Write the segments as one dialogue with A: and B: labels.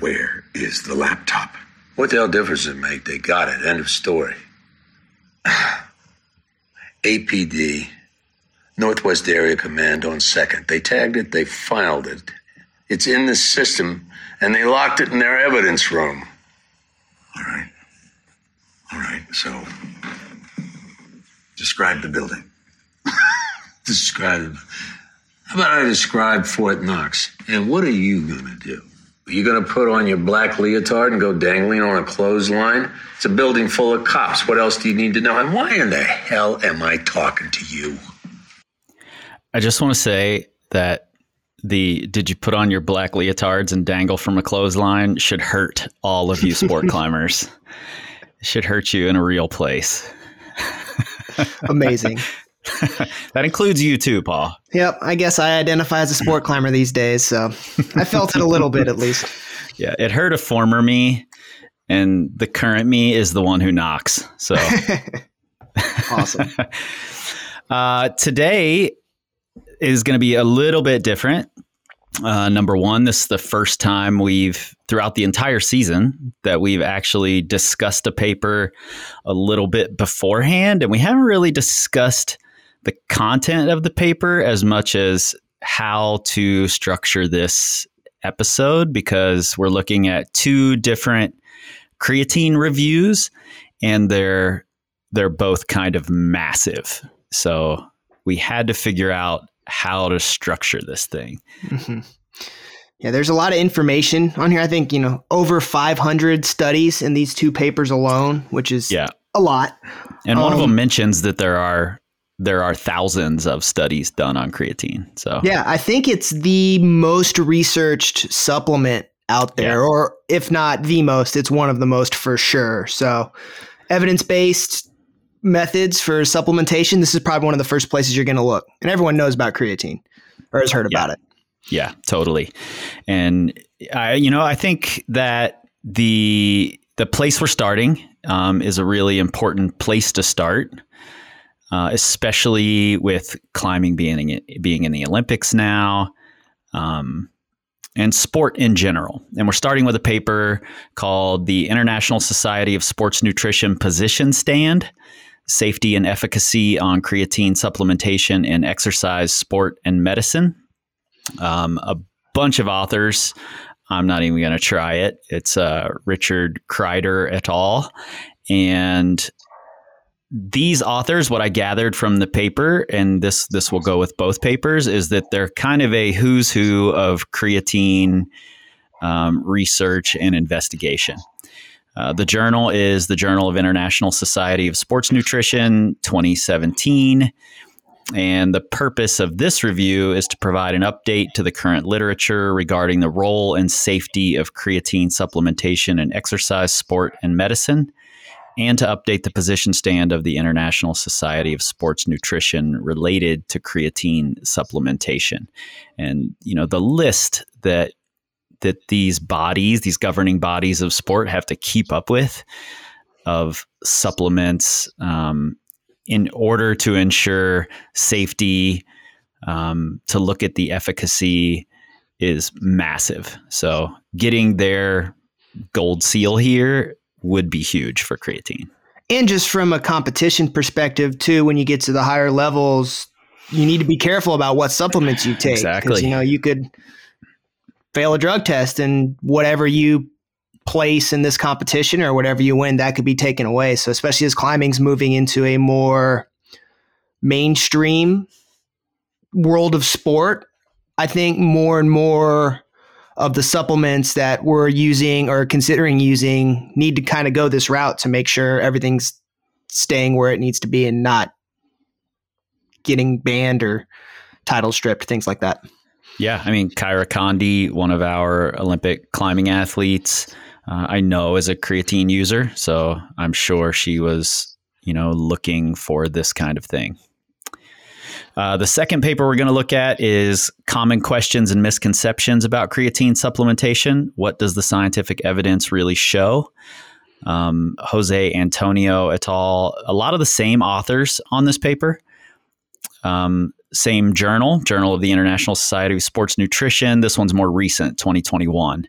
A: Where is the laptop?
B: What the hell difference does it make? They got it. End of story. APD, Northwest Area Command on second. They tagged it, they filed it. It's in the system, and they locked it in their evidence room.
A: All right. All right, so describe the building.
B: Describe. How about I describe Fort Knox? And what are you gonna do? Are you gonna put on your black leotard and go dangling on a clothesline? It's a building full of cops. What else do you need to know? And why in the hell am I talking to you?
C: I just want to say that the did you put on your black leotards and dangle from a clothesline should hurt all of you sport climbers. It should hurt you in a real place.
D: Amazing.
C: that includes you too, Paul.
D: Yep, I guess I identify as a sport climber these days, so I felt it a little bit at least.
C: Yeah, it hurt a former me, and the current me is the one who knocks. So
D: awesome.
C: uh, today is going to be a little bit different. Uh, number one, this is the first time we've, throughout the entire season, that we've actually discussed a paper a little bit beforehand. And we haven't really discussed the content of the paper as much as how to structure this episode because we're looking at two different creatine reviews and they're they're both kind of massive. So we had to figure out how to structure this thing.
D: Mm-hmm. Yeah, there's a lot of information on here. I think, you know, over 500 studies in these two papers alone, which is
C: yeah.
D: a lot.
C: And one of them mentions that there are there are thousands of studies done on creatine. So
D: Yeah, I think it's the most researched supplement out there
C: Yeah.
D: or if not the most, it's one of the most for sure. So, evidence-based methods for supplementation, this is probably one of the first places you're going to look. And everyone knows about creatine or has heard
C: Yeah.
D: about it.
C: Yeah, totally. And I, you know, I think that the the place we're starting um, is a really important place to start, uh, especially with climbing being in, being in the Olympics now, um, and sport in general. And we're starting with a paper called the International Society of Sports Nutrition Position Stand. Safety and efficacy on creatine supplementation in exercise, sport, and medicine um, a bunch of authors. I'm not even going to try it. It's uh, Richard Kreider et al. And these authors, what I gathered from the paper, and this this will go with both papers, is that they're kind of a who's who of creatine um, research and investigation. Uh, the journal is the Journal of International Society of Sports Nutrition, 2017. And the purpose of this review is to provide an update to the current literature regarding the role and safety of creatine supplementation in exercise, sport, and medicine, and to update the position stand of the International Society of Sports Nutrition related to creatine supplementation. And you know the list that that these bodies, these governing bodies of sport, have to keep up with of supplements um, in order to ensure safety, um, to look at the efficacy is massive. So getting their gold seal here would be huge for creatine.
D: And just from a competition perspective, too, when you get to the higher levels, you need to be careful about what supplements you take.
C: Exactly.
D: You know, you could fail a drug test and whatever you place in this competition or whatever you win, that could be taken away. So, especially as climbing's moving into a more mainstream world of sport, I think more and more of the supplements that we're using or considering using need to kind of go this route to make sure everything's staying where it needs to be and not getting banned or title stripped, things like that.
C: Yeah, I mean, Kyra Condie, one of our Olympic climbing athletes, uh, I know is a creatine user, so I'm sure she was, you know, looking for this kind of thing. Uh, the second paper we're going to look at is common questions and misconceptions about creatine supplementation. What does the scientific evidence really show? Um, Jose Antonio et al. A lot of the same authors on this paper. Um, same journal, Journal of the International Society of Sports Nutrition. This one's more recent, 2021.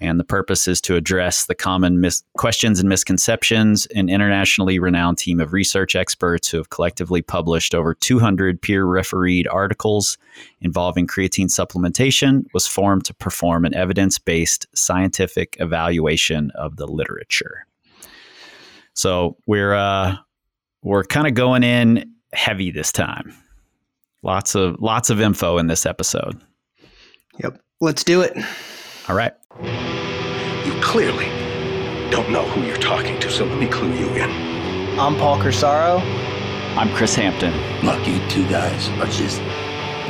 C: And the purpose is to address the common mis- questions and misconceptions. An internationally renowned team of research experts who have collectively published over 200 peer refereed articles involving creatine supplementation was formed to perform an evidence based scientific evaluation of the literature. So we're uh, we're kind of going in heavy this time. Lots of lots of info in this episode.
D: Yep. Let's do it.
C: All right.
A: You clearly don't know who you're talking to, so let me clue you in.
D: I'm Paul Corsaro.
C: I'm Chris Hampton.
E: Look, you two guys are just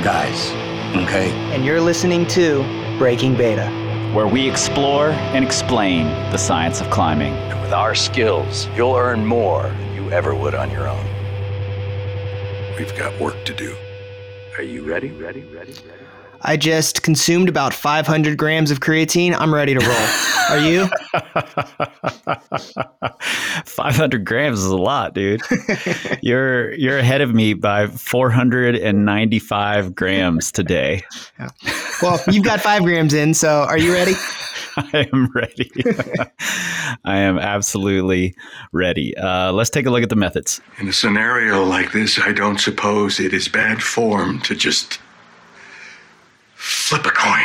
E: guys, okay?
D: And you're listening to Breaking Beta.
C: where we explore and explain the science of climbing.
F: And with our skills, you'll earn more than you ever would on your own.
A: We've got work to do.
F: Are you ready? Ready? Ready? Ready?
D: I just consumed about 500 grams of creatine. I'm ready to roll. Are you?
C: 500 grams is a lot, dude. you're you're ahead of me by 495 grams today. Yeah.
D: Well, you've got five grams in, so are you ready?
C: I am ready. I am absolutely ready. Uh, let's take a look at the methods.
A: In a scenario like this, I don't suppose it is bad form to just flip a coin.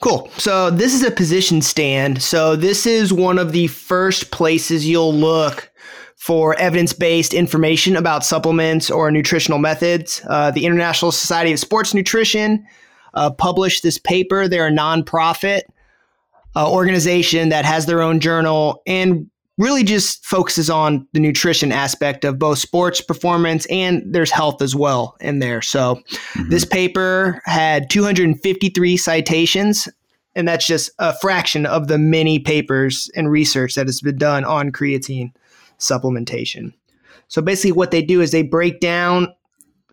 D: Cool. So this is a position stand. So this is one of the first places you'll look for evidence-based information about supplements or nutritional methods. Uh, the International Society of Sports Nutrition uh, published this paper. They're a nonprofit uh, organization that has their own journal and really just focuses on the nutrition aspect of both sports performance and there's health as well in there. So mm-hmm. this paper had 253 citations, and that's just a fraction of the many papers and research that has been done on creatine supplementation. So basically, what they do is they break down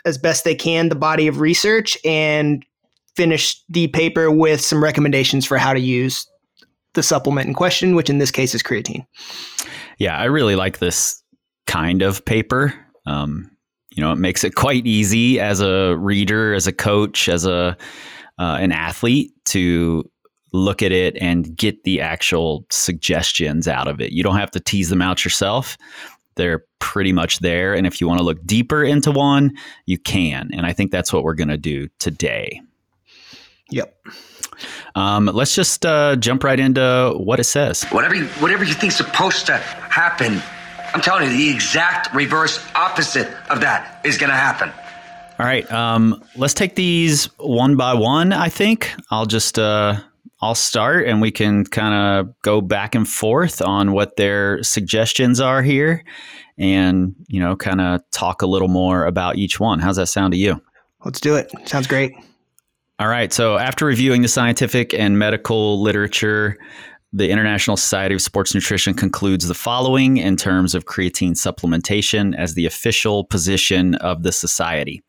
D: as best they can the body of research and finish the paper with some recommendations for how to use the supplement in question, which in this case is creatine.
C: Yeah, I really like this kind of paper. Um, you know, it makes it quite easy as a reader, as a coach, as a uh, an athlete to look at it and get the actual suggestions out of it. You don't have to tease them out yourself. They're pretty much there. And if you want to look deeper into one, you can. And I think that's what we're going to do today.
D: Yep.
C: Um, let's just uh, jump right into what it says.
E: Whatever you, whatever you think's supposed to happen, I'm telling you, the exact reverse opposite of that is going to happen.
C: All right. Um, let's take these one by one. I think I'll just uh, I'll start, and we can kind of go back and forth on what their suggestions are here, and you know, kind of talk a little more about each one. How's that sound to you?
D: Let's do it. Sounds great.
C: All right. So, after reviewing the scientific and medical literature, the International Society of Sports Nutrition concludes the following in terms of creatine supplementation as the official position of the society.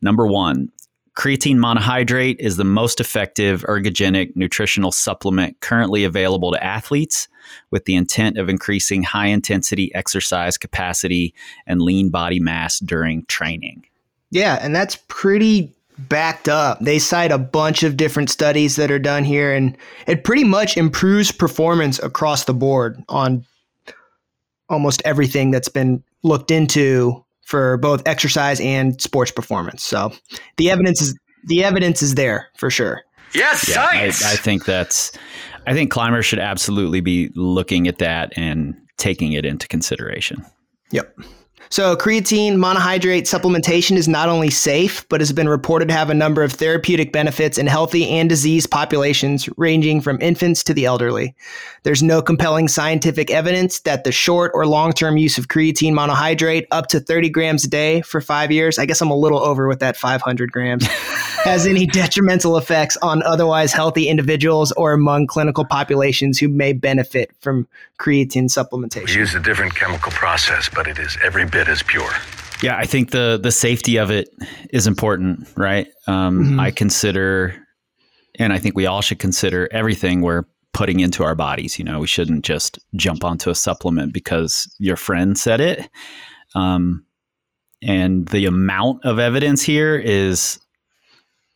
C: Number one, creatine monohydrate is the most effective ergogenic nutritional supplement currently available to athletes with the intent of increasing high intensity exercise capacity and lean body mass during training.
D: Yeah, and that's pretty backed up. They cite a bunch of different studies that are done here, and it pretty much improves performance across the board on almost everything that's been looked into for both exercise and sports performance. So the evidence is the evidence is there for sure.
E: Yes,
C: Yeah, I, I think that's. I think climbers should absolutely be looking at that and taking it into consideration.
D: Yep. So, creatine monohydrate supplementation is not only safe, but has been reported to have a number of therapeutic benefits in healthy and diseased populations, ranging from infants to the elderly. There's no compelling scientific evidence that the short or long term use of creatine monohydrate, up to 30 grams a day for five years, I guess I'm a little over with that 500 grams, has any detrimental effects on otherwise healthy individuals or among clinical populations who may benefit from creatine supplementation.
A: We
D: supplementation.
A: use a different chemical process, but it is every bit as pure.
C: Yeah, I think the the safety of it is important, right? Um, I consider, and I think we all should consider everything we're putting into our bodies. You know, we shouldn't just jump onto a supplement because your friend said it. Um, and the amount of evidence here is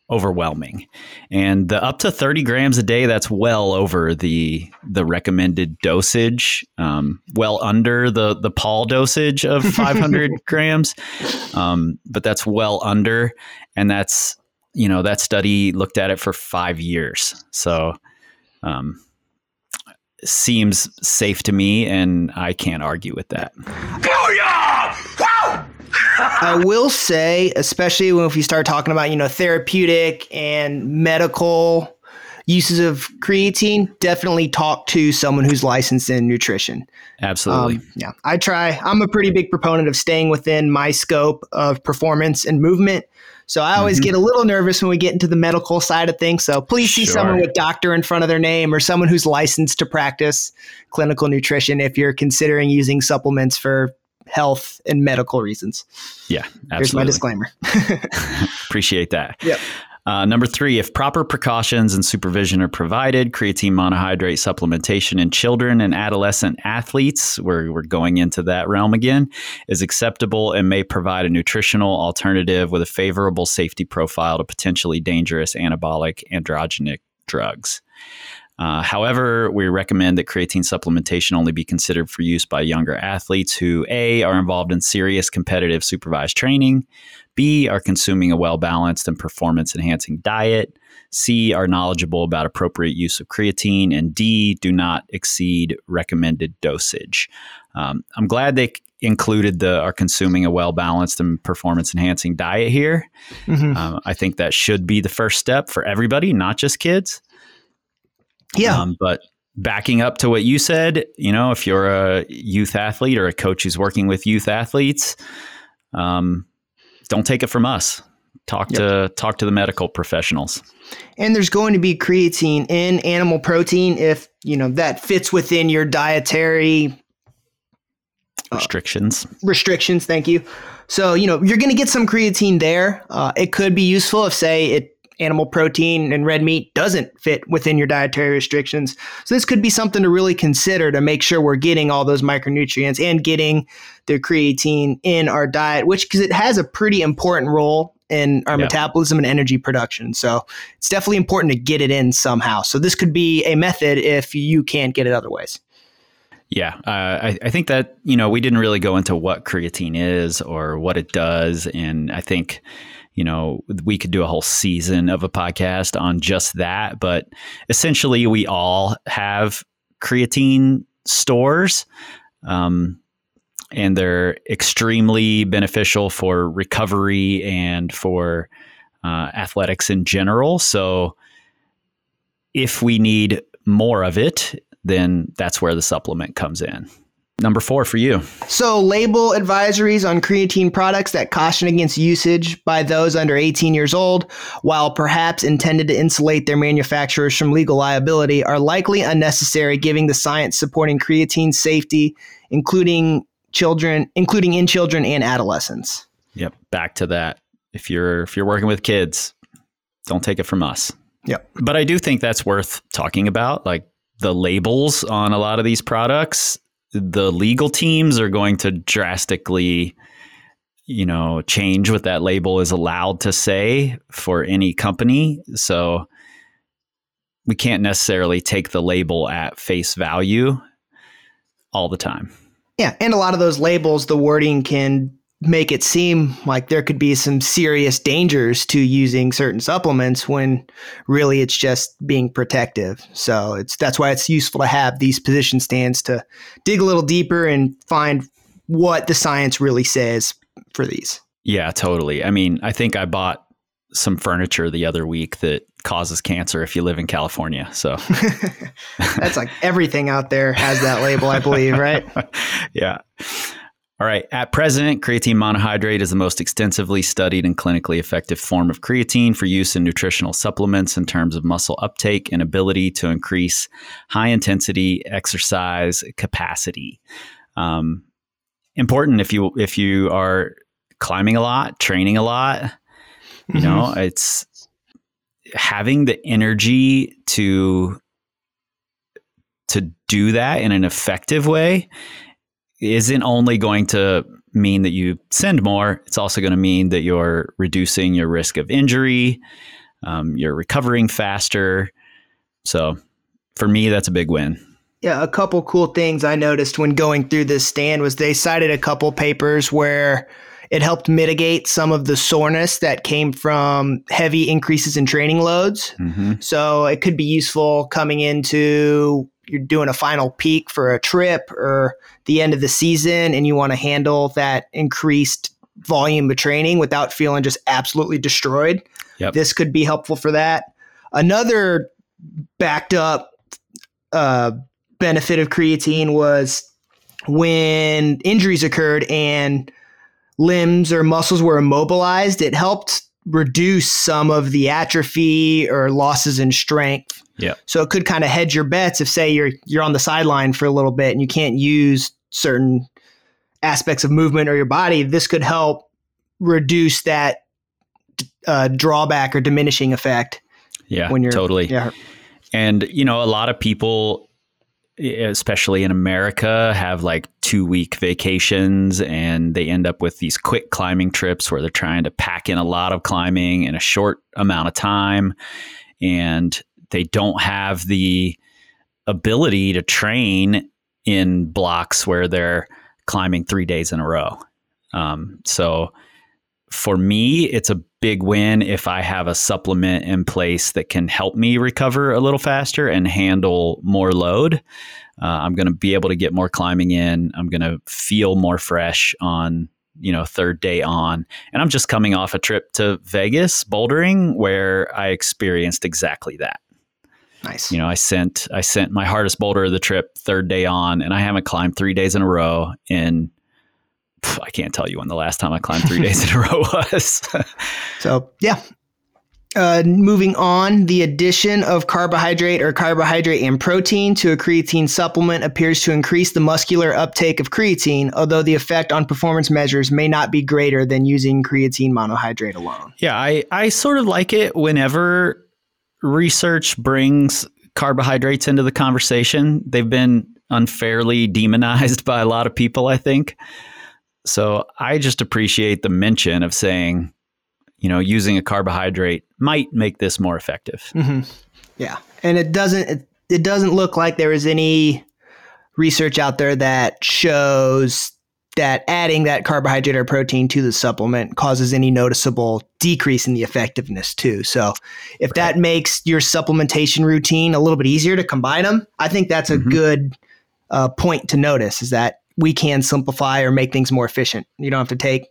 C: overwhelming. And the up to 30 grams a day, that's well over the the recommended dosage, um, well under the the Paul dosage of 500 grams, um, but that's well under, and that's you know that study looked at it for five years, so. Um, seems safe to me, and I can't argue with that.
D: I will say, especially when if you start talking about you know therapeutic and medical uses of creatine, definitely talk to someone who's licensed in nutrition.
C: Absolutely.
D: Um, yeah, I try. I'm a pretty big proponent of staying within my scope of performance and movement. So I always mm-hmm. get a little nervous when we get into the medical side of things. So please see sure. someone with doctor in front of their name or someone who's licensed to practice clinical nutrition if you're considering using supplements for health and medical reasons.
C: Yeah, absolutely.
D: Here's my disclaimer.
C: Appreciate that.
D: Yep.
C: Uh, number three, if proper precautions and supervision are provided, creatine monohydrate supplementation in children and adolescent athletes, where we're going into that realm again, is acceptable and may provide a nutritional alternative with a favorable safety profile to potentially dangerous anabolic androgenic drugs. Uh, however, we recommend that creatine supplementation only be considered for use by younger athletes who A, are involved in serious competitive supervised training, B, are consuming a well balanced and performance enhancing diet, C, are knowledgeable about appropriate use of creatine, and D, do not exceed recommended dosage. Um, I'm glad they included the are consuming a well balanced and performance enhancing diet here. Mm-hmm. Um, I think that should be the first step for everybody, not just kids.
D: Yeah. Um,
C: but backing up to what you said, you know, if you're a youth athlete or a coach who's working with youth athletes, um, don't take it from us. Talk yep. to talk to the medical professionals.
D: And there's going to be creatine in animal protein if you know that fits within your dietary
C: uh, restrictions.
D: Uh, restrictions. Thank you. So you know you're going to get some creatine there. Uh, it could be useful if, say, it animal protein and red meat doesn't fit within your dietary restrictions. So this could be something to really consider to make sure we're getting all those micronutrients and getting the creatine in our diet, which because it has a pretty important role in our metabolism and energy production. So it's definitely important to get it in somehow. So this could be a method if you can't get it other ways.
C: Yeah, uh, I, I, think that you know we didn't really go into what creatine is or what it does, and I think you know, we could do a whole season of a podcast on just that. But essentially, we all have creatine stores. Um, and they're extremely beneficial for recovery and for uh, athletics in general. So, if we need more of it, then that's where the supplement comes in. Number four for you.
D: So, label advisories on creatine products that caution against usage by those under 18 years old, while perhaps intended to insulate their manufacturers from legal liability, are likely unnecessary given the science supporting creatine safety, including children, including in children and adolescents.
C: Yep. Back to that. If you're if you're working with kids, don't take it from us.
D: Yep.
C: But I do think that's worth talking about. Like the labels on a lot of these products the legal teams are going to drastically you know change what that label is allowed to say for any company. So we can't necessarily take the label at face value all the time.
D: Yeah and a lot of those labels the wording can make it seem like there could be some serious dangers to using certain supplements when really it's just being protective. So it's that's why it's useful to have these position stands to dig a little deeper and find what the science really says for these.
C: Yeah, totally. I mean, I think I bought some furniture the other week that causes cancer if you live in California. So
D: that's like everything out there has that label, I believe, right?
C: yeah. All right. At present, creatine monohydrate is the most extensively studied and clinically effective form of creatine for use in nutritional supplements in terms of muscle uptake and ability to increase high intensity exercise capacity. Um, important if you if you are climbing a lot, training a lot. You mm-hmm. know, it's having the energy to to do that in an effective way isn't only going to mean that you send more. It's also going to mean that you're reducing your risk of injury. Um, you're recovering faster. So for me, that's a big win.
D: Yeah, a couple cool things I noticed when going through this stand was they cited a couple papers where it helped mitigate some of the soreness that came from heavy increases in training loads.
C: Mm-hmm.
D: So it could be useful coming into you're doing a final peak for a trip or the end of the season and you want to handle that increased volume of training without feeling just absolutely destroyed.
C: Yep.
D: This could be helpful for that. Another backed up uh, benefit of creatine was when injuries occurred and limbs or muscles were immobilized, it helped reduce some of the atrophy or losses in strength.
C: Yeah.
D: So it could kind of hedge your bets if say you're you're on the sideline for a little bit and you can't use certain aspects of movement or your body, this could help reduce that uh, drawback or diminishing effect
C: Yeah.
D: when you're
C: totally.
D: Yeah.
C: And, you know, a lot of people, especially in America, have like two week vacations and they end up with these quick climbing trips where they're trying to pack in a lot of climbing in a short amount of time. And they don't have the ability to train in blocks where they're climbing three days in a row. Um, so for me, it's a big win if I have a supplement in place that can help me recover a little faster and handle more load. Uh, I'm going to be able to get more climbing in. I'm going to feel more fresh on you know third day on and i'm just coming off a trip to vegas bouldering where i experienced exactly that
D: Nice.
C: you know i sent i sent my hardest boulder of the trip third day on and i haven't climbed three days in a row in pff, i can't tell you when the last time i climbed three days in a row was
D: So yeah. Uh, moving on, the addition of carbohydrate or carbohydrate and protein to a creatine supplement appears to increase the muscular uptake of creatine, although the effect on performance measures may not be greater than using creatine monohydrate alone.
C: Yeah, I, I sort of like it whenever research brings carbohydrates into the conversation. They've been unfairly demonized by a lot of people, I think. So I just appreciate the mention of saying, you know, using a carbohydrate might make this more effective.
D: Yeah, and it doesn't it, it doesn't look like there is any research out there that shows that adding that carbohydrate or protein to the supplement causes any noticeable decrease in the effectiveness too. So if that makes your supplementation routine a little bit easier to combine them, I think that's a good uh, point to notice is that we can simplify or make things more efficient. You don't have to take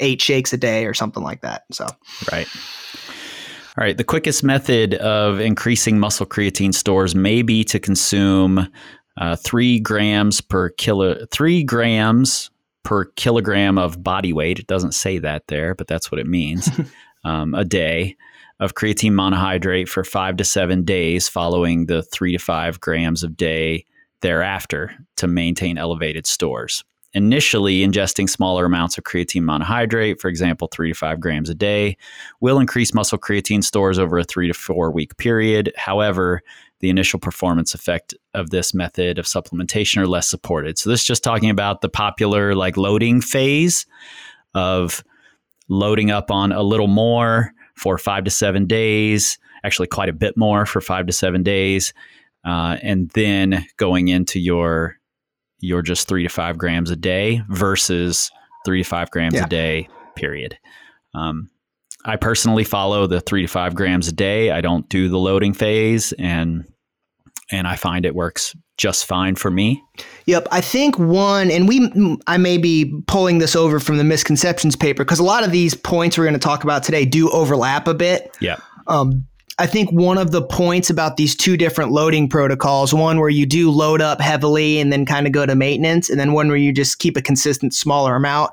D: eight shakes a day or something like that. So
C: Right. All right. The quickest method of increasing muscle creatine stores may be to consume uh, three grams per kilo, three grams per kilogram of body weight. It doesn't say that there, but that's what it means. um, a day of creatine monohydrate for five to seven days, following the three to five grams of day thereafter to maintain elevated stores initially ingesting smaller amounts of creatine monohydrate, for example, three to five grams a day, will increase muscle creatine stores over a three to four week period. However, the initial performance effect of this method of supplementation are less supported. So, this is just talking about the popular like loading phase of loading up on a little more for five to seven days, actually, quite a bit more for five to seven days. Uh, and then going into your you're just three to five grams a day versus three to five grams
D: Yeah.
C: a day, period. Um, I personally follow the three to five grams a day. I don't do the loading phase, and and I find it works just fine for me.
D: Yep, I think one, and we, I may be pulling this over from the misconceptions paper because a lot of these points we're going to talk about today do overlap a bit.
C: Yeah,
D: Um, I think one of the points about these two different loading protocols, one where you do load up heavily and then kind of go to maintenance, and then one where you just keep a consistent smaller amount.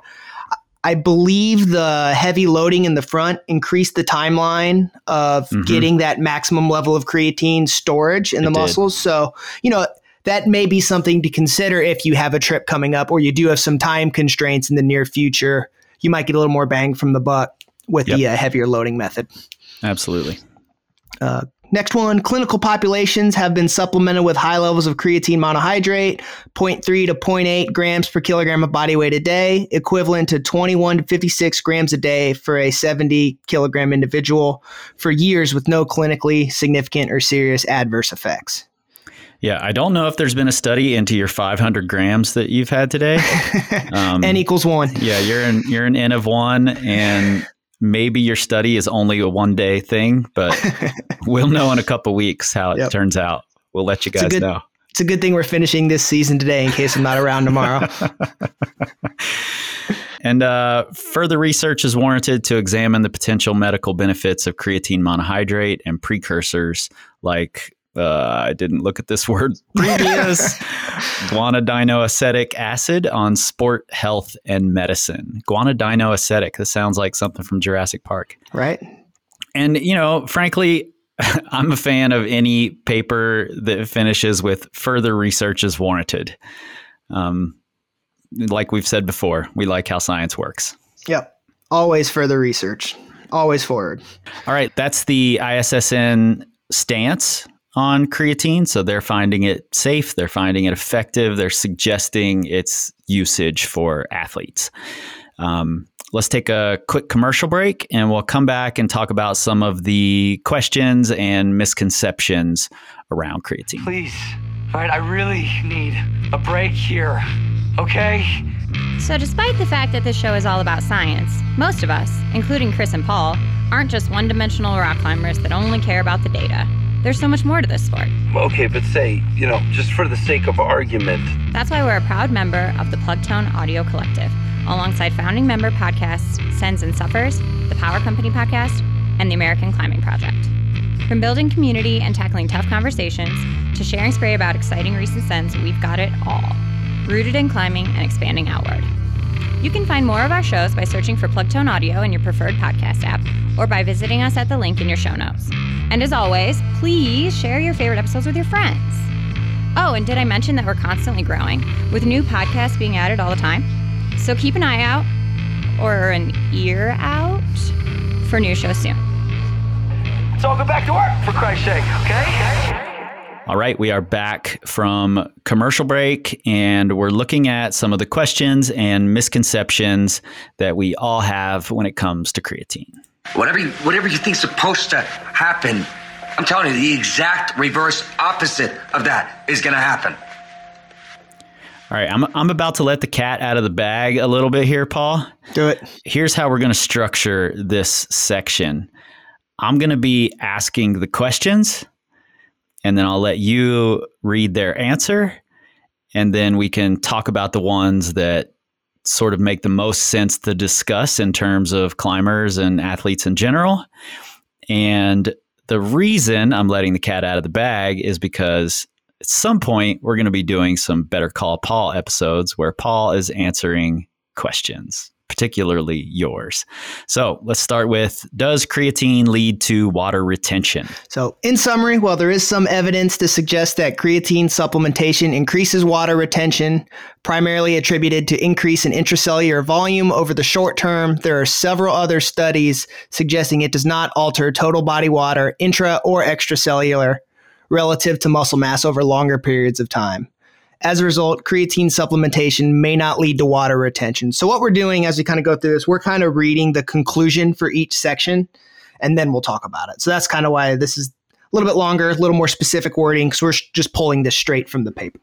D: I believe the heavy loading in the front increased the timeline of
C: Mhm.
D: getting that maximum level of creatine storage in the
C: It did.
D: muscles. So, you know, that may be something to consider if you have a trip coming up or you do have some time constraints in the near future. You might get a little more bang from the buck with the uh, heavier loading method.
C: absolutely.
D: Next one clinical populations have been supplemented with high levels of creatine monohydrate, 0.3 to 0.8 grams per kilogram of body weight a day, equivalent to 21 to 56 grams a day for a 70 kilogram individual for years with no clinically significant or serious adverse effects.
C: Yeah, I don't know if there's been a study into your 500 grams that you've had today.
D: Um, N equals one.
C: Yeah, you're an you're an N of one, and maybe your study is only a one day thing, but we'll know in a couple weeks how it yep. turns out. We'll let you guys
D: good,
C: know.
D: It's a good thing we're finishing this season today in case I'm not around tomorrow.
C: and uh, further research is warranted to examine the potential medical benefits of creatine monohydrate and precursors like uh, I didn't look at this word previous. Guanidinoacetic acid on sport, health, and medicine. Guanidinoacetic. This sounds like something from Jurassic Park.
D: Right.
C: And, you know, frankly, I'm a fan of any paper that finishes with further research is warranted. Um, like we've said before, we like how science works.
D: Yep. Always further research. Always forward.
C: All right. That's the ISSN stance on creatine. So they're finding it safe, they're finding it effective, they're suggesting its usage for athletes. Um, let's take a quick commercial break and we'll come back and talk about some of the questions and misconceptions around creatine.
G: Please. All right, I really need a break here. Okay?
H: So, despite the fact that this show is all about science, most of us, including Chris and Paul, aren't just one dimensional rock climbers that only care about the data. There's so much more to this sport.
I: Okay, but say, you know, just for the sake of argument.
H: That's why we're a proud member of the Plugtone Audio Collective, alongside founding member podcasts Sends and Suffers, the Power Company podcast, and the American Climbing Project. From building community and tackling tough conversations to sharing spray about exciting recent sends, we've got it all. Rooted in climbing and expanding outward. You can find more of our shows by searching for Plugtone Audio in your preferred podcast app or by visiting us at the link in your show notes. And as always, please share your favorite episodes with your friends. Oh, and did I mention that we're constantly growing with new podcasts being added all the time? So keep an eye out or an ear out for new shows soon.
G: Let's all go back to work, for Christ's sake, okay?
C: All right, we are back from commercial break and we're looking at some of the questions and misconceptions that we all have when it comes to creatine.
E: Whatever you, whatever you think's supposed to happen, I'm telling you, the exact reverse opposite of that is going to happen.
C: All right, I'm, I'm about to let the cat out of the bag a little bit here, Paul.
D: Do it.
C: Here's how we're going to structure this section I'm going to be asking the questions, and then I'll let you read their answer, and then we can talk about the ones that sort of make the most sense to discuss in terms of climbers and athletes in general. And the reason I'm letting the cat out of the bag is because at some point we're going to be doing some Better Call Paul episodes where Paul is answering questions particularly yours. So let's start with Does creatine lead to water retention?
D: So, in summary, while there is some evidence to suggest that creatine supplementation increases water retention, primarily attributed to increase in intracellular volume over the short term, there are several other studies suggesting it does not alter total body water, intra or extracellular, relative to muscle mass over longer periods of time. As a result, creatine supplementation may not lead to water retention. So, what we're doing as we kind of go through this, we're kind of reading the conclusion for each section, and then we'll talk about it. So, that's kind of why this is a little bit longer, a little more specific wording, because we're just pulling this straight from the paper.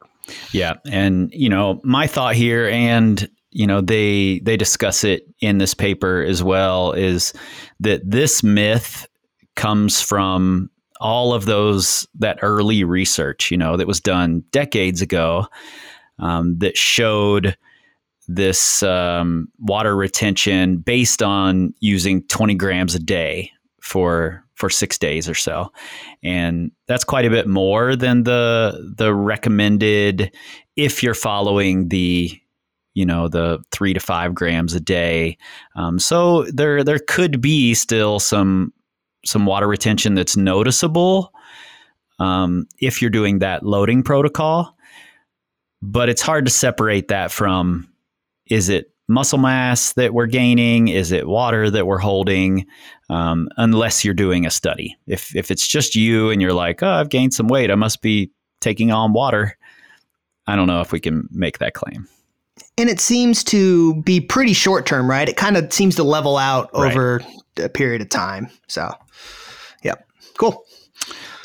C: Yeah. And, you know, my thought here, and you know they they discuss it in this paper as well is that this myth comes from all of those that early research, you know, that was done decades ago, um, that showed this um, water retention based on using 20 grams a day for for six days or so, and that's quite a bit more than the the recommended if you're following the you know the three to five grams a day. Um, so there there could be still some some water retention that's noticeable um, if you're doing that loading protocol. But it's hard to separate that from is it muscle mass that we're gaining? Is it water that we're holding? Um, unless you're doing a study. If if it's just you and you're like, oh, I've gained some weight, I must be taking on water. I don't know if we can make that claim.
D: And it seems to be pretty short term, right? It kind of seems to level out
C: Right.
D: A period of time. So, yep, cool.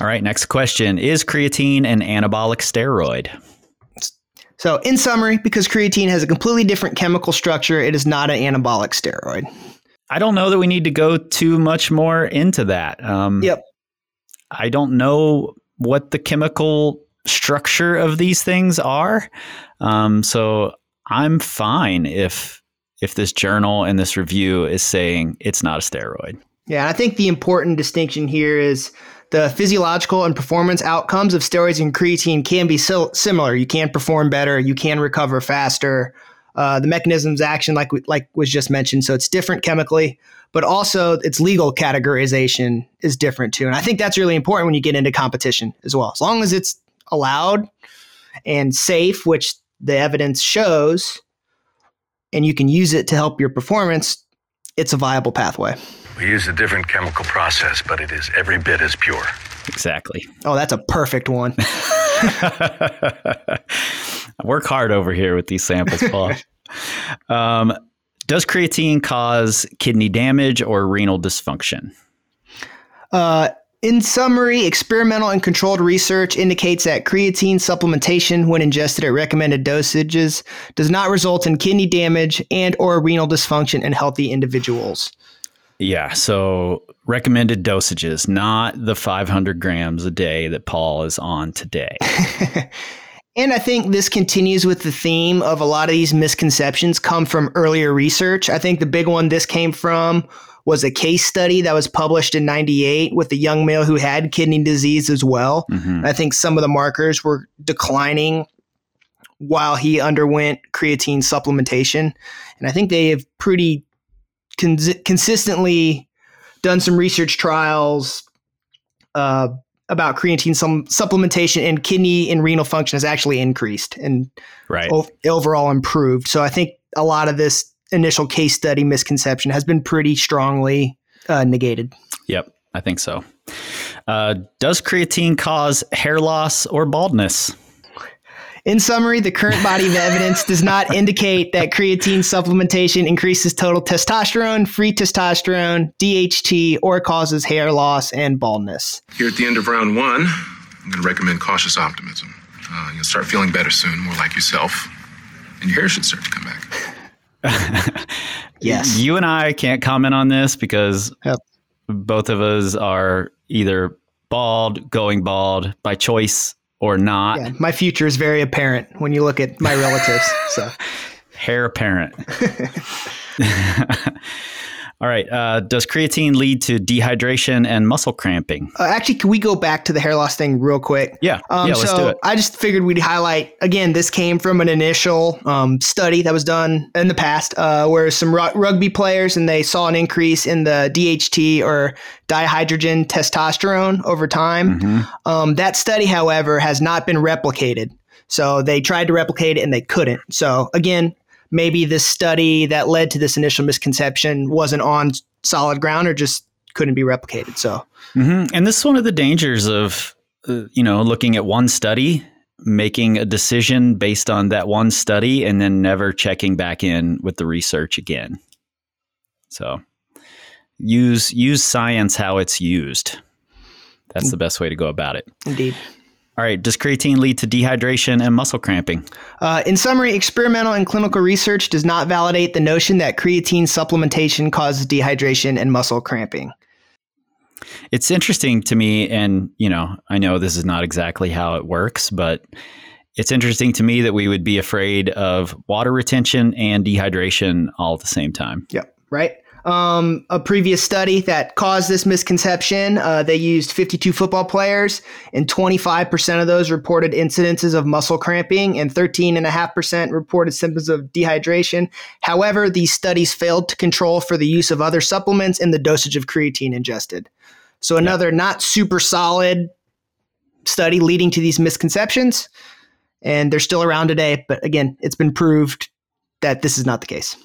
C: All right, next question: Is creatine an anabolic steroid?
D: So, in summary, because creatine has a completely different chemical structure, it is not an anabolic steroid.
C: I don't know that we need to go too much more into that. Um,
D: Yep.
C: I don't know what the chemical structure of these things are. Um, so I'm fine if if this journal and this review is saying it's not a steroid.
D: Yeah, I think the important distinction here is the physiological and performance outcomes of steroids and creatine can be sil- similar. You can perform better, you can recover faster. Uh, the mechanisms action, like like was just mentioned, so it's different chemically, but also its legal categorization is different too. And I think that's really important when you get into competition as well. As long as it's allowed and safe, which the evidence shows, and you can use it to help your performance, it's a viable pathway.
A: We use a different chemical process, but it is every bit as pure.
C: Exactly.
D: Oh, that's a perfect one.
C: Work hard over here with these samples, Paul. um, does creatine cause kidney damage or renal dysfunction?
D: Uh, in summary, experimental and controlled research indicates that creatine supplementation, when ingested at recommended dosages, does not result in kidney damage and or renal dysfunction in healthy individuals.
C: Yeah. So recommended dosages, not the 500 grams a day that Paul is on today.
D: And I think this continues with the theme of a lot of these misconceptions come from earlier research. I think the big one this came from was a case study that was published in 98 with a young male who had kidney disease as well.
C: Mhm.
D: I think some of the markers were declining while he underwent creatine supplementation. And I think they have pretty cons- consistently done some research trials uh, about creatine some supplementation and kidney and renal function has actually increased and
C: Right.
D: o- overall improved. So I think a lot of this initial case study misconception has been pretty strongly uh, negated.
C: Yep. I think so. Uh, does creatine cause hair loss or baldness?
D: In summary, the current body of evidence does not indicate that creatine supplementation increases total testosterone, free testosterone, DHT, or causes hair loss and baldness.
J: Here at the end of round one, I'm going to recommend cautious optimism. Uh, you'll start feeling better soon, more like yourself, and your hair should start to come back.
D: Yes.
C: You and I can't comment on this because
D: Yep.
C: both of us are either bald, going bald by choice, or not.
D: Yeah, my future is very apparent when you look at my relatives. So
C: Hair apparent. All right. Uh, does creatine lead to dehydration and muscle cramping?
D: Uh, actually, can we go back to the hair loss thing real quick?
C: Yeah.
D: Um,
C: yeah, let's
D: so
C: do it.
D: I just figured we'd highlight again. This came from an initial um, study that was done in the past, uh, where some ru- rugby players and they saw an increase in the DHT or dihydrogen testosterone over time.
C: Mhm.
D: Um, that study, however, has not been replicated. So they tried to replicate it and they couldn't. So again, maybe this study that led to this initial misconception wasn't on solid ground or just couldn't be replicated. So
C: hmm And this is one of the dangers of, uh, you know, looking at one study, making a decision based on that one study, and then never checking back in with the research again. So use use science how it's used. That's the best way to go about it.
D: indeed.
C: All right. Does creatine lead to dehydration and muscle cramping?
D: Uh, in summary, experimental and clinical research does not validate the notion that creatine supplementation causes dehydration and muscle cramping.
C: It's interesting to me, and you know, I know this is not exactly how it works, but it's interesting to me that we would be afraid of water retention and dehydration all at the same time.
D: Yep. Right. Um, a previous study that caused this misconception, uh, they used 52 football players, and 25% of those reported incidences of muscle cramping, and 13.5% reported symptoms of dehydration. However, these studies failed to control for the use of other supplements and the dosage of creatine ingested. So, another not super solid study leading to these misconceptions, and they're still around today. But again, it's been proved that this is not the case.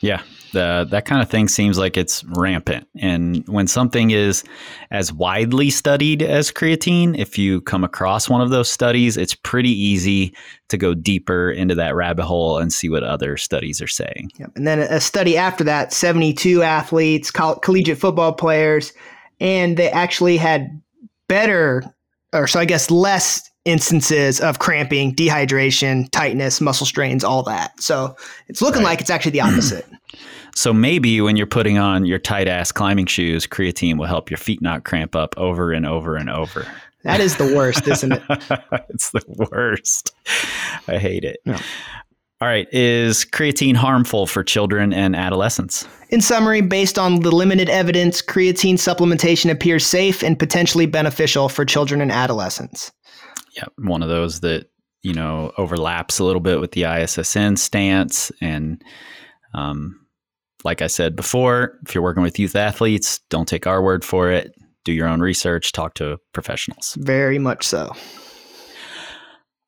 C: Yeah, the, that kind of thing seems like it's rampant. And when something is as widely studied as creatine, if you come across one of those studies, it's pretty easy to go deeper into that rabbit hole and see what other studies are saying.
D: Yep. And then a study after that 72 athletes, coll- collegiate football players, and they actually had better, or so I guess less instances of cramping, dehydration, tightness, muscle strains, all that. So it's looking right. like it's actually the opposite.
C: So maybe when you're putting on your tight ass climbing shoes, creatine will help your feet not cramp up over and over and over.
D: That is the worst, isn't it?
C: it's the worst. I hate it. No. All right. Is creatine harmful for children and adolescents?
D: In summary, based on the limited evidence, creatine supplementation appears safe and potentially beneficial for children and adolescents.
C: Yeah. One of those that, you know, overlaps a little bit with the ISSN stance. And um, like I said before, if you're working with youth athletes, don't take our word for it. Do your own research, talk to professionals.
D: Very much so.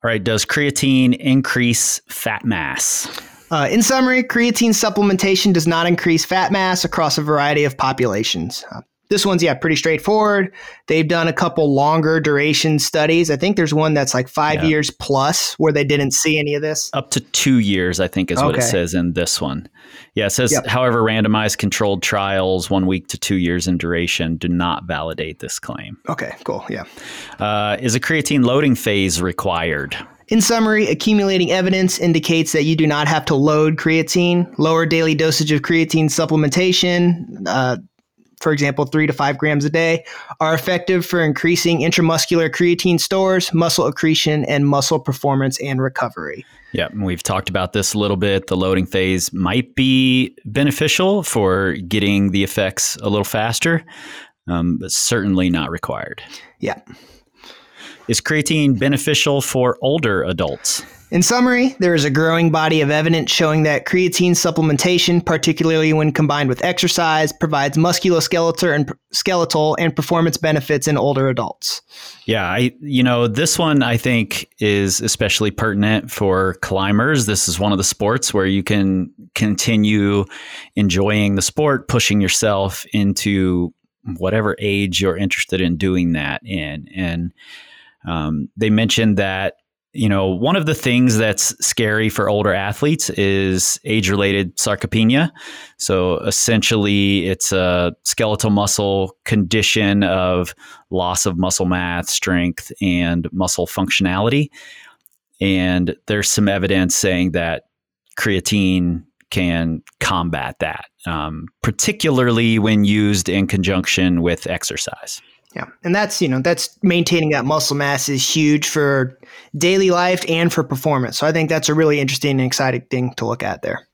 C: All right, does creatine increase fat mass?
D: Uh, in summary, creatine supplementation does not increase fat mass across a variety of populations. Uh, this one's, yeah, pretty straightforward. They've done a couple longer duration studies. I think there's one that's like five yeah. years plus where they didn't see any of this.
C: Up to two years, I think, is okay. what it says in this one. Yeah, it says, yep. however, randomized controlled trials, one week to two years in duration, do not validate this claim.
D: Okay, cool. Yeah.
C: Uh, is a creatine loading phase required?
D: In summary, accumulating evidence indicates that you do not have to load creatine. Lower daily dosage of creatine supplementation, uh, for example, three to five grams a day, are effective for increasing intramuscular creatine stores, muscle accretion, and muscle performance and recovery.
C: Yeah, we've talked about this a little bit. The loading phase might be beneficial for getting the effects a little faster, um, but certainly not required.
D: Yeah.
C: Is creatine beneficial for older adults?
D: In summary, there is a growing body of evidence showing that creatine supplementation, particularly when combined with exercise, provides musculoskeletal and skeletal and performance benefits in older adults.
C: Yeah, I you know, this one I think is especially pertinent for climbers. This is one of the sports where you can continue enjoying the sport, pushing yourself into whatever age you're interested in doing that in. And um, they mentioned that you know, one of the things that's scary for older athletes is age related sarcopenia. So essentially, it's a skeletal muscle condition of loss of muscle mass, strength, and muscle functionality. And there's some evidence saying that creatine can combat that, um, particularly when used in conjunction with exercise.
D: Yeah. And that's, you know, that's maintaining that muscle mass is huge for daily life and for performance. So I think that's a really interesting and exciting thing to look at there.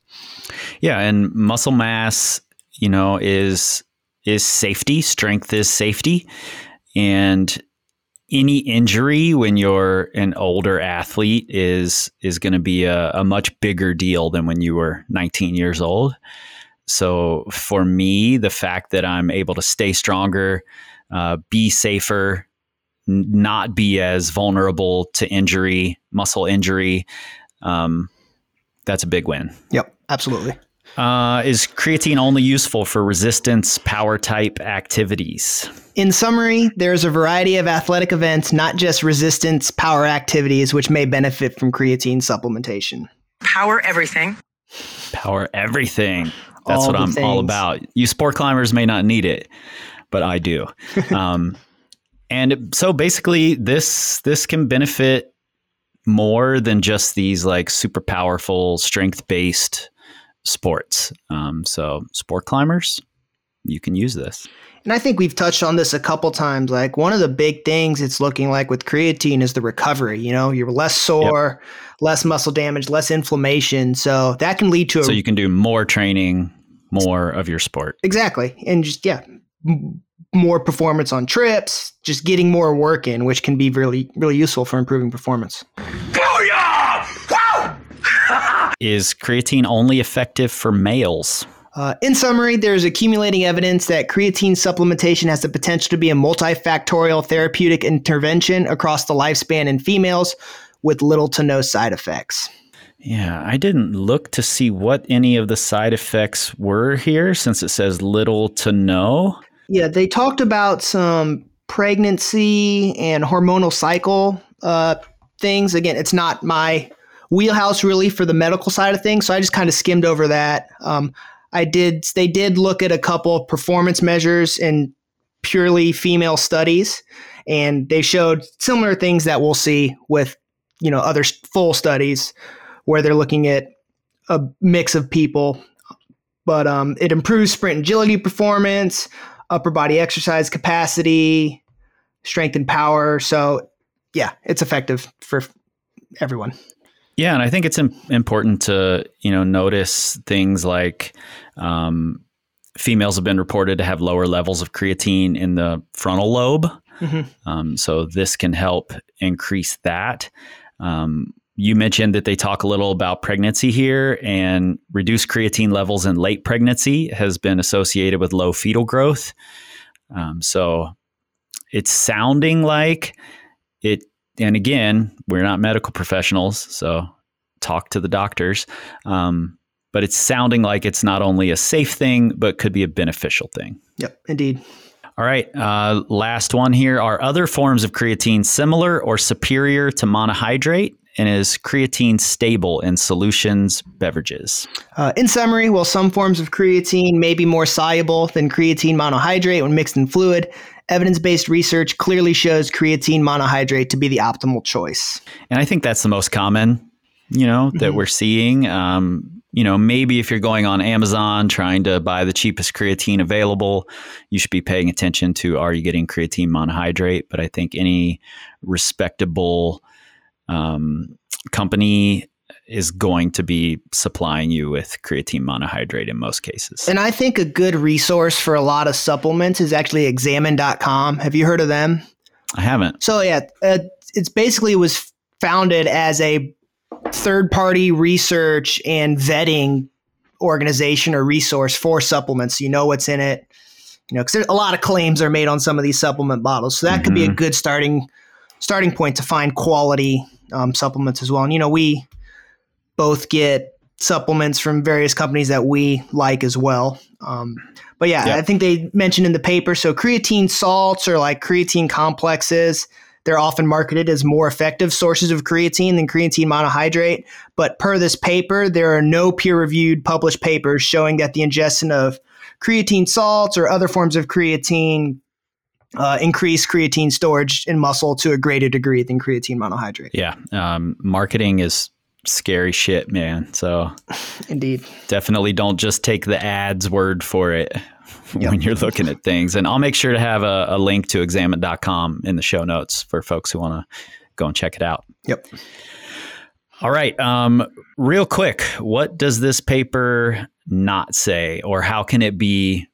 C: Yeah, and muscle mass, you know, is is safety, strength is safety. And any injury when you're an older athlete is is going to be a, a much bigger deal than when you were 19 years old. So for me, the fact that I'm able to stay stronger, uh, be safer, n- not be as vulnerable to injury, muscle injury. Um, that's a big win.
D: Yep, absolutely.
C: Uh, is creatine only useful for resistance power type activities?
D: In summary, there's a variety of athletic events, not just resistance power activities, which may benefit from creatine supplementation.
K: Power everything.
C: Power everything. That's all what I'm things. all about. You sport climbers may not need it, but I do. um, and so basically, this this can benefit more than just these like super powerful strength based sports. Um, so sport climbers, you can use this.
D: And I think we've touched on this a couple times. Like one of the big things it's looking like with creatine is the recovery. You know, you're less sore, yep. less muscle damage, less inflammation. So that can lead to.
C: A, so you can do more training, more of your sport.
D: Exactly, and just yeah, more performance on trips, just getting more work in, which can be really, really useful for improving performance.
C: Is creatine only effective for males?
D: Uh, in summary, there's accumulating evidence that creatine supplementation has the potential to be a multifactorial therapeutic intervention across the lifespan in females with little to no side effects.
C: Yeah, I didn't look to see what any of the side effects were here since it says little to no.
D: Yeah, they talked about some pregnancy and hormonal cycle uh, things. Again, it's not my wheelhouse really for the medical side of things, so I just kind of skimmed over that. Um, I did. They did look at a couple performance measures in purely female studies, and they showed similar things that we'll see with you know other full studies where they're looking at a mix of people. But um, it improves sprint agility performance, upper body exercise capacity, strength and power. So, yeah, it's effective for everyone.
C: Yeah, and I think it's Im- important to you know notice things like um, females have been reported to have lower levels of creatine in the frontal lobe. Mm-hmm. Um, so this can help increase that. Um, you mentioned that they talk a little about pregnancy here, and reduced creatine levels in late pregnancy has been associated with low fetal growth. Um, so it's sounding like it and again, we're not medical professionals, so talk to the doctors. Um, but it's sounding like it's not only a safe thing, but could be a beneficial thing.
D: Yep, indeed.
C: All right, uh, last one here. Are other forms of creatine similar or superior to monohydrate? And is creatine stable in solutions, beverages?
D: Uh, in summary, while some forms of creatine may be more soluble than creatine monohydrate when mixed in fluid, evidence based research clearly shows creatine monohydrate to be the optimal choice.
C: And I think that's the most common, you know, that mm-hmm. we're seeing. Um, you know, maybe if you're going on Amazon trying to buy the cheapest creatine available, you should be paying attention to are you getting creatine monohydrate? But I think any respectable um, company is going to be supplying you with creatine monohydrate in most cases.
D: And I think a good resource for a lot of supplements is actually examine.com. Have you heard of them?
C: I haven't.
D: So yeah, uh, it's basically was founded as a third party research and vetting organization or resource for supplements. You know what's in it. You know, because a lot of claims are made on some of these supplement bottles, so that mm-hmm. could be a mm-hmm. good starting starting point to find quality um, supplements as well. And you know, we both get supplements from various companies that we like as well. Um, but yeah, I think they mentioned in the paper. So creatine salts or like creatine complexes, they're often marketed as more effective sources of creatine than creatine monohydrate. But per this paper, there are no peer reviewed published papers showing that the ingestion of creatine salts or other forms of creatine uh, increase creatine storage in muscle to a greater degree than creatine monohydrate.
C: Yeah. Um, marketing is scary shit, man. So,
D: indeed,
C: definitely don't just take the ads word for it yep. when you're looking at things. And I'll make sure to have a, a link to examine.com in the show notes for folks who want to go and check it out.
D: Yep.
C: All right. Um, real quick, what does this paper not say, or how can it be,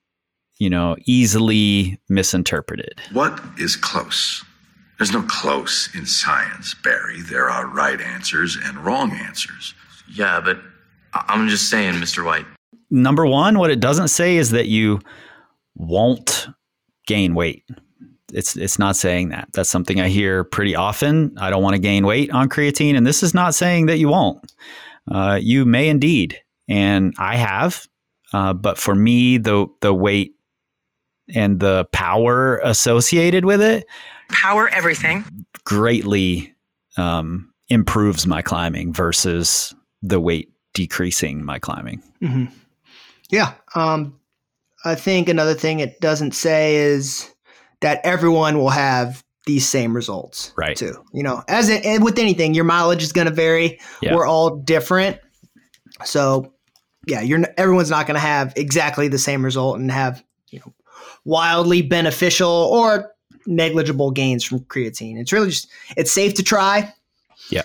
C: you know, easily misinterpreted?
K: What is close? There's no close in science, Barry. There are right answers and wrong answers.
L: Yeah, but I'm just saying, Mr. White.
C: Number one, what it doesn't say is that you won't gain weight. It's it's not saying that. That's something I hear pretty often. I don't want to gain weight on creatine, and this is not saying that you won't. Uh, you may indeed, and I have. Uh, but for me, the the weight and the power associated with it
M: power everything
C: greatly um, improves my climbing versus the weight decreasing my climbing.
D: Mm-hmm. Yeah. Um, I think another thing it doesn't say is that everyone will have these same results.
C: Right.
D: Too. You know, as it, with anything, your mileage is going to vary. Yeah. We're all different. So, yeah, you're everyone's not going to have exactly the same result and have you know wildly beneficial or negligible gains from creatine. It's really just it's safe to try.
C: Yeah.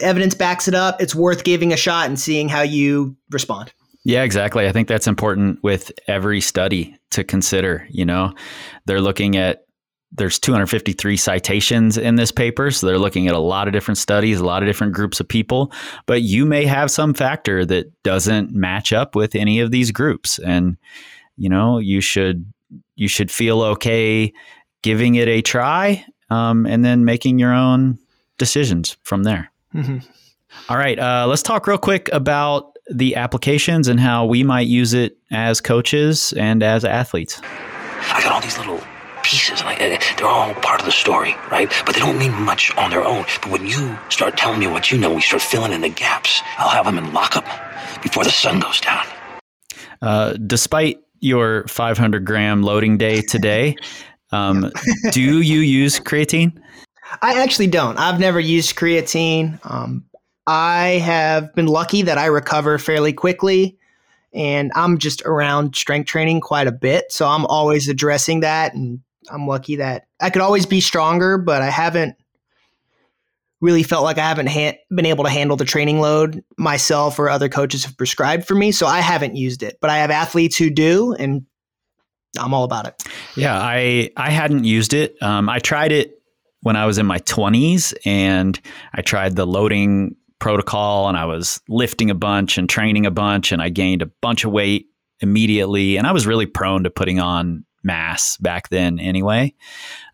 D: Evidence backs it up. It's worth giving a shot and seeing how you respond.
C: Yeah, exactly. I think that's important with every study to consider, you know. They're looking at there's 253 citations in this paper, so they're looking at a lot of different studies, a lot of different groups of people, but you may have some factor that doesn't match up with any of these groups and you know, you should you should feel okay giving it a try um, and then making your own decisions from there.
D: Mm-hmm.
C: All right, uh, let's talk real quick about the applications and how we might use it as coaches and as athletes.
M: I got all these little pieces, and I, eh, they're all part of the story, right? But they don't mean much on their own. But when you start telling me what you know, we start filling in the gaps. I'll have them in lockup before the sun goes down.
C: Uh, despite your 500 gram loading day today, um, do you use creatine?
D: I actually don't. I've never used creatine. Um, I have been lucky that I recover fairly quickly, and I'm just around strength training quite a bit. So I'm always addressing that, and I'm lucky that I could always be stronger, but I haven't really felt like I haven't ha- been able to handle the training load myself or other coaches have prescribed for me. So I haven't used it, but I have athletes who do, and I'm all about it.
C: Yeah, I I hadn't used it. Um, I tried it when I was in my 20s, and I tried the loading protocol, and I was lifting a bunch and training a bunch, and I gained a bunch of weight immediately, and I was really prone to putting on mass back then anyway.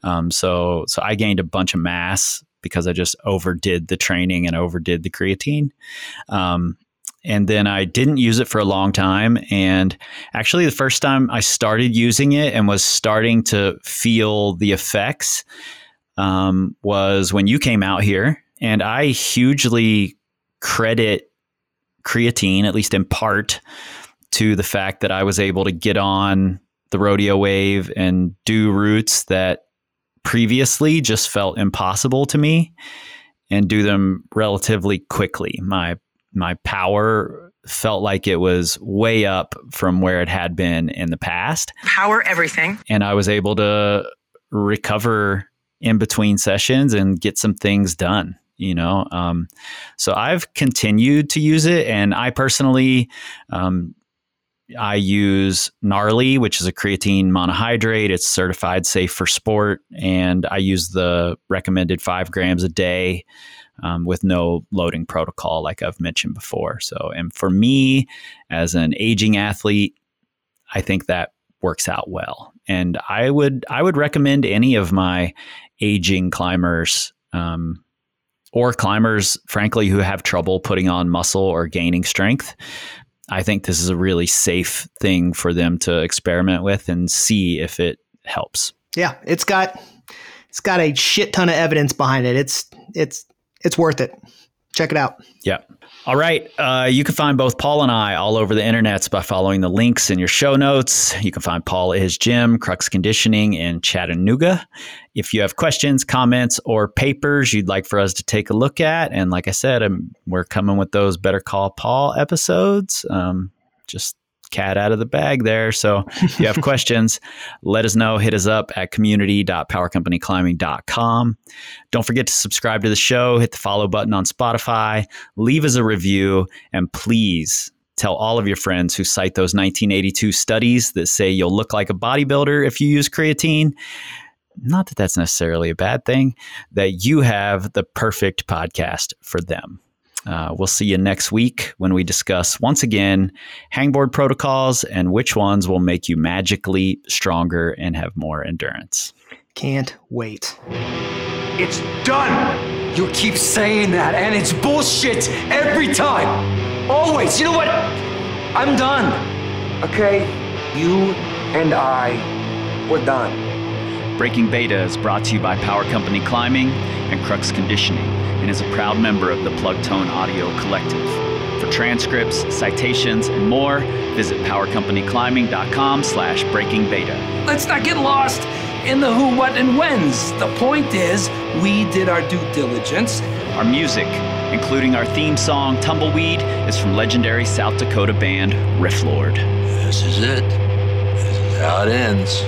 C: Um, so so I gained a bunch of mass because I just overdid the training and overdid the creatine. Um, and then I didn't use it for a long time. And actually, the first time I started using it and was starting to feel the effects um, was when you came out here. And I hugely credit creatine, at least in part, to the fact that I was able to get on the rodeo wave and do routes that previously just felt impossible to me and do them relatively quickly. My my power felt like it was way up from where it had been in the past.
N: Power everything.
C: And I was able to recover in between sessions and get some things done you know um, so i've continued to use it and i personally um, I use Gnarly, which is a creatine monohydrate. It's certified safe for sport, and I use the recommended five grams a day um, with no loading protocol, like I've mentioned before. So, and for me, as an aging athlete, I think that works out well, and I would I would recommend any of my aging climbers. Um, or climbers, frankly, who have trouble putting on muscle or gaining strength, I think this is a really safe thing for them to experiment with and see if it helps.
D: Yeah, it's got it's got a shit ton of evidence behind it. It's it's it's worth it. Check it out.
C: Yeah. All right. Uh, you can find both Paul and I all over the internets by following the links in your show notes. You can find Paul at his gym, Crux Conditioning in Chattanooga. If you have questions, comments, or papers you'd like for us to take a look at, and like I said, I'm, we're coming with those Better Call Paul episodes. Um, just cat out of the bag there. So if you have questions, let us know. Hit us up at community.powercompanyclimbing.com. Don't forget to subscribe to the show, hit the follow button on Spotify, leave us a review, and please tell all of your friends who cite those 1982 studies that say you'll look like a bodybuilder if you use creatine. Not that that's necessarily a bad thing, that you have the perfect podcast for them. Uh, we'll see you next week when we discuss once again hangboard protocols and which ones will make you magically stronger and have more endurance.
D: Can't wait.
G: It's done! You keep saying that, and it's bullshit every time! Always! You know what? I'm done! Okay? You and I, we're done.
C: Breaking Beta is brought to you by Power Company Climbing and Crux Conditioning and is a proud member of the Plugtone Audio Collective. For transcripts, citations, and more, visit powercompanyclimbing.com slash breaking beta.
G: Let's not get lost in the who, what, and whens. The point is, we did our due diligence.
C: Our music, including our theme song Tumbleweed, is from legendary South Dakota band Rifflord.
B: This is it. This is how it ends.